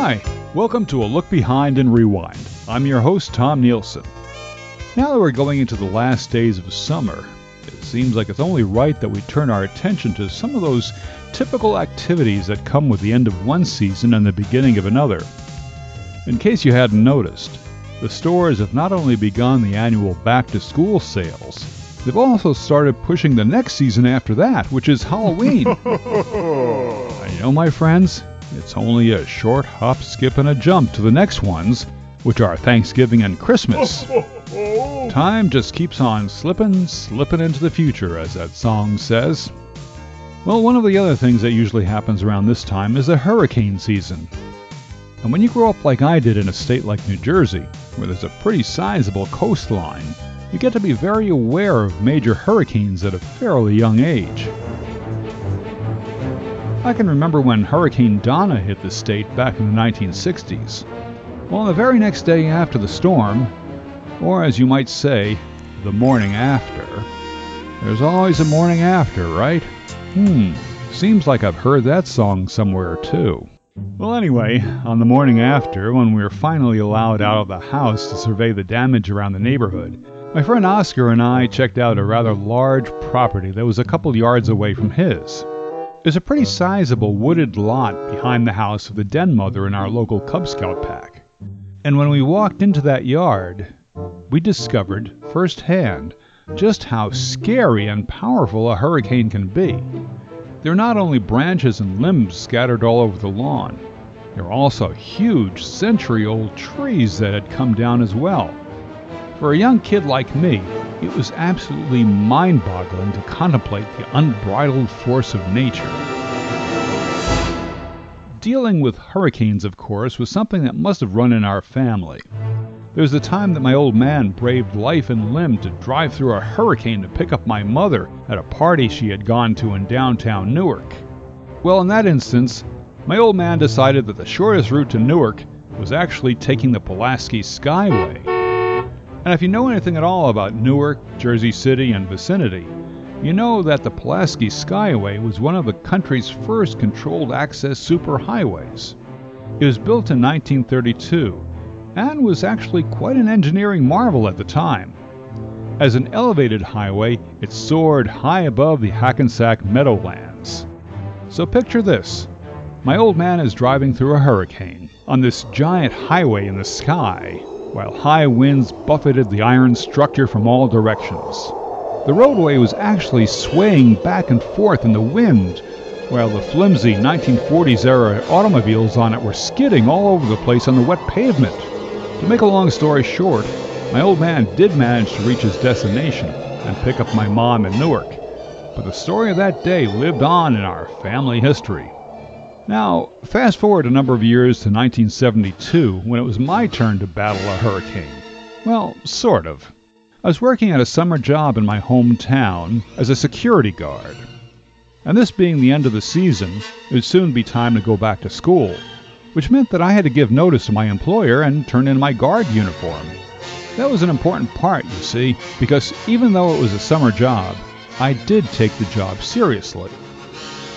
Hi, welcome to a look behind and rewind. I'm your host, Tom Nielson. Now that we're going into the last days of summer, it seems like it's only right that we turn our attention to some of those typical activities that come with the end of one season and the beginning of another. In case you hadn't noticed, the stores have not only begun the annual back to school sales, they've also started pushing the next season after that, which is Halloween. I know, my friends, it's only a short hop, skip, and a jump to the next ones, which are Thanksgiving and Christmas. Time just keeps on slipping, slipping into the future, as that song says. Well, one of the other things that usually happens around this time is a hurricane season. And when you grow up like I did in a state like New Jersey, where there's a pretty sizable coastline, you get to be very aware of major hurricanes at a fairly young age. I can remember when Hurricane Donna hit the state back in the 1960s. Well, the very next day after the storm, or as you might say, the morning after, there's always a morning after, right? Hmm, seems like I've heard that song somewhere too. Well, anyway, on the morning after, when we were finally allowed out of the house to survey the damage around the neighborhood, my friend Oscar and I checked out a rather large property that was a couple yards away from his. There's a pretty sizable wooded lot behind the house of the den mother in our local Cub Scout pack. And when we walked into that yard, we discovered firsthand just how scary and powerful a hurricane can be. There are not only branches and limbs scattered all over the lawn, there are also huge century old trees that had come down as well. For a young kid like me, it was absolutely mind boggling to contemplate the unbridled force of nature. Dealing with hurricanes, of course, was something that must have run in our family. There was a time that my old man braved life and limb to drive through a hurricane to pick up my mother at a party she had gone to in downtown Newark. Well, in that instance, my old man decided that the shortest route to Newark was actually taking the Pulaski Skyway. And if you know anything at all about Newark, Jersey City, and vicinity, you know that the Pulaski Skyway was one of the country's first controlled access superhighways. It was built in 1932 and was actually quite an engineering marvel at the time. As an elevated highway, it soared high above the Hackensack Meadowlands. So picture this my old man is driving through a hurricane on this giant highway in the sky while high winds buffeted the iron structure from all directions. The roadway was actually swaying back and forth in the wind, while the flimsy 1940s era automobiles on it were skidding all over the place on the wet pavement. To make a long story short, my old man did manage to reach his destination and pick up my mom in Newark, but the story of that day lived on in our family history. Now, fast forward a number of years to 1972 when it was my turn to battle a hurricane. Well, sort of. I was working at a summer job in my hometown as a security guard. And this being the end of the season, it would soon be time to go back to school, which meant that I had to give notice to my employer and turn in my guard uniform. That was an important part, you see, because even though it was a summer job, I did take the job seriously.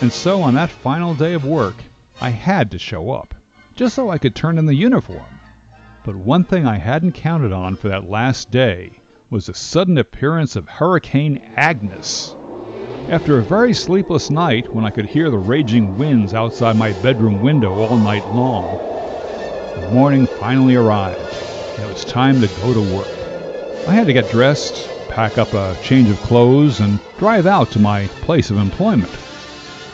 And so on that final day of work, I had to show up, just so I could turn in the uniform. But one thing I hadn't counted on for that last day was the sudden appearance of Hurricane Agnes. After a very sleepless night, when I could hear the raging winds outside my bedroom window all night long, the morning finally arrived, and it was time to go to work. I had to get dressed, pack up a change of clothes, and drive out to my place of employment.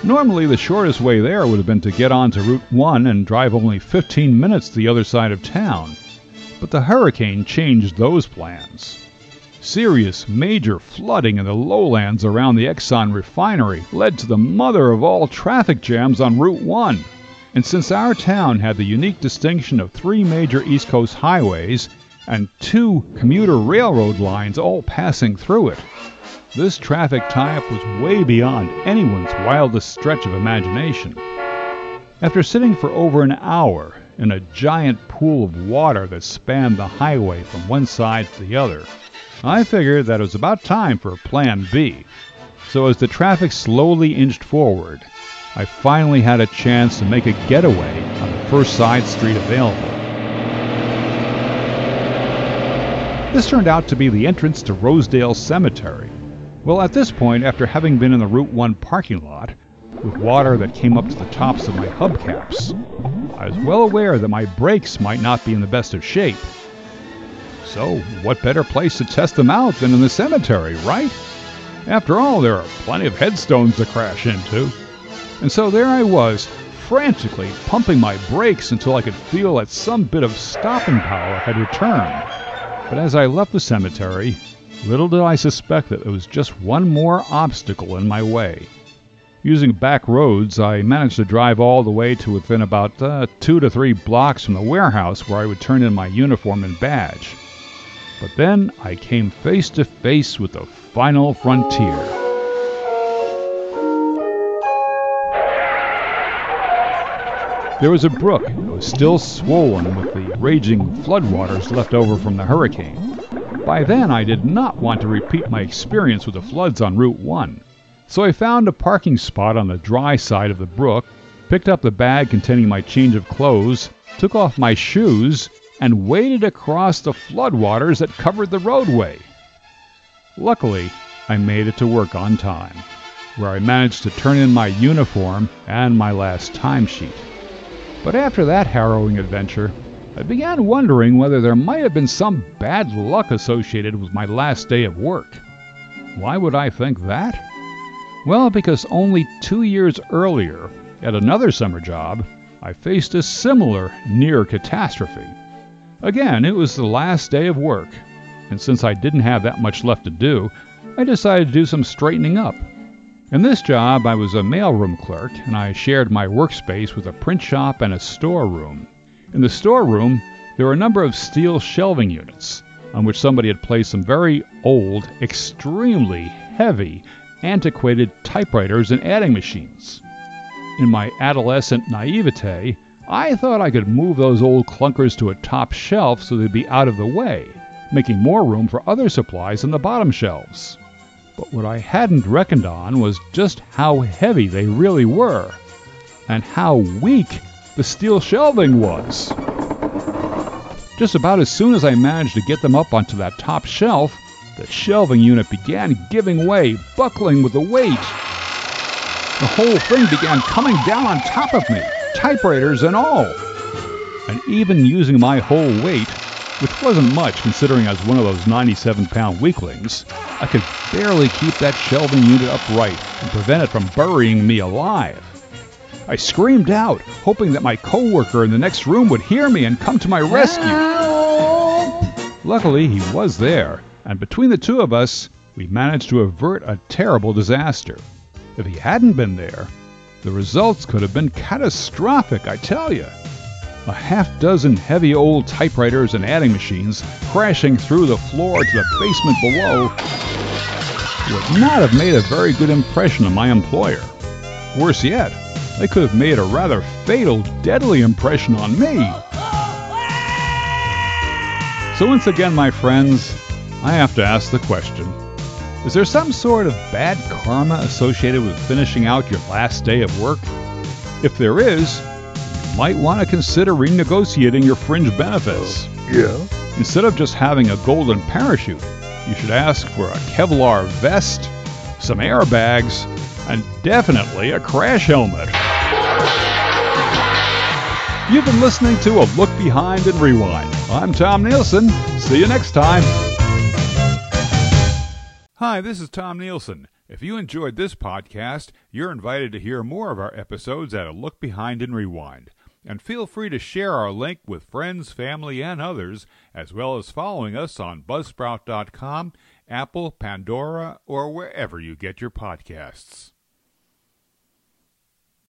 Normally, the shortest way there would have been to get onto Route 1 and drive only 15 minutes to the other side of town. But the hurricane changed those plans. Serious major flooding in the lowlands around the Exxon refinery led to the mother of all traffic jams on Route 1. And since our town had the unique distinction of three major East Coast highways and two commuter railroad lines all passing through it, this traffic tie-up was way beyond anyone's wildest stretch of imagination. After sitting for over an hour in a giant pool of water that spanned the highway from one side to the other, I figured that it was about time for Plan B. So as the traffic slowly inched forward, I finally had a chance to make a getaway on the first side street available. This turned out to be the entrance to Rosedale Cemetery. Well, at this point, after having been in the Route 1 parking lot, with water that came up to the tops of my hubcaps, I was well aware that my brakes might not be in the best of shape. So, what better place to test them out than in the cemetery, right? After all, there are plenty of headstones to crash into. And so there I was, frantically pumping my brakes until I could feel that some bit of stopping power had returned. But as I left the cemetery, little did I suspect that there was just one more obstacle in my way. Using back roads, I managed to drive all the way to within about uh, two to three blocks from the warehouse where I would turn in my uniform and badge. But then I came face to face with the final frontier. There was a brook that was still swollen with the raging floodwaters left over from the hurricane. By then, I did not want to repeat my experience with the floods on Route 1. So I found a parking spot on the dry side of the brook, picked up the bag containing my change of clothes, took off my shoes, and waded across the floodwaters that covered the roadway. Luckily, I made it to work on time, where I managed to turn in my uniform and my last timesheet. But after that harrowing adventure, I began wondering whether there might have been some bad luck associated with my last day of work. Why would I think that? Well, because only two years earlier, at another summer job, I faced a similar near catastrophe. Again, it was the last day of work, and since I didn't have that much left to do, I decided to do some straightening up. In this job, I was a mailroom clerk, and I shared my workspace with a print shop and a storeroom. In the storeroom, there were a number of steel shelving units, on which somebody had placed some very old, extremely heavy, antiquated typewriters and adding machines. In my adolescent naivete, I thought I could move those old clunkers to a top shelf so they'd be out of the way, making more room for other supplies on the bottom shelves. But what I hadn't reckoned on was just how heavy they really were, and how weak the steel shelving was. Just about as soon as I managed to get them up onto that top shelf, the shelving unit began giving way, buckling with the weight. The whole thing began coming down on top of me typewriters and all. And even using my whole weight, which wasn't much considering I was one of those 97 pound weaklings, I could barely keep that shelving unit upright and prevent it from burying me alive. I screamed out, hoping that my coworker in the next room would hear me and come to my rescue. Luckily, he was there, and between the two of us, we managed to avert a terrible disaster. If he hadn't been there, the results could have been catastrophic, I tell you. A half dozen heavy old typewriters and adding machines crashing through the floor to the basement below would not have made a very good impression on my employer. Worse yet, they could have made a rather fatal, deadly impression on me. So, once again, my friends, I have to ask the question is there some sort of bad karma associated with finishing out your last day of work? If there is, you might want to consider renegotiating your fringe benefits. Yeah. Instead of just having a golden parachute, you should ask for a Kevlar vest, some airbags, and definitely a crash helmet. You've been listening to A Look Behind and Rewind. I'm Tom Nielson. See you next time. Hi, this is Tom Nielson. If you enjoyed this podcast, you're invited to hear more of our episodes at A Look Behind and Rewind. And feel free to share our link with friends, family, and others, as well as following us on Buzzsprout.com, Apple, Pandora, or wherever you get your podcasts.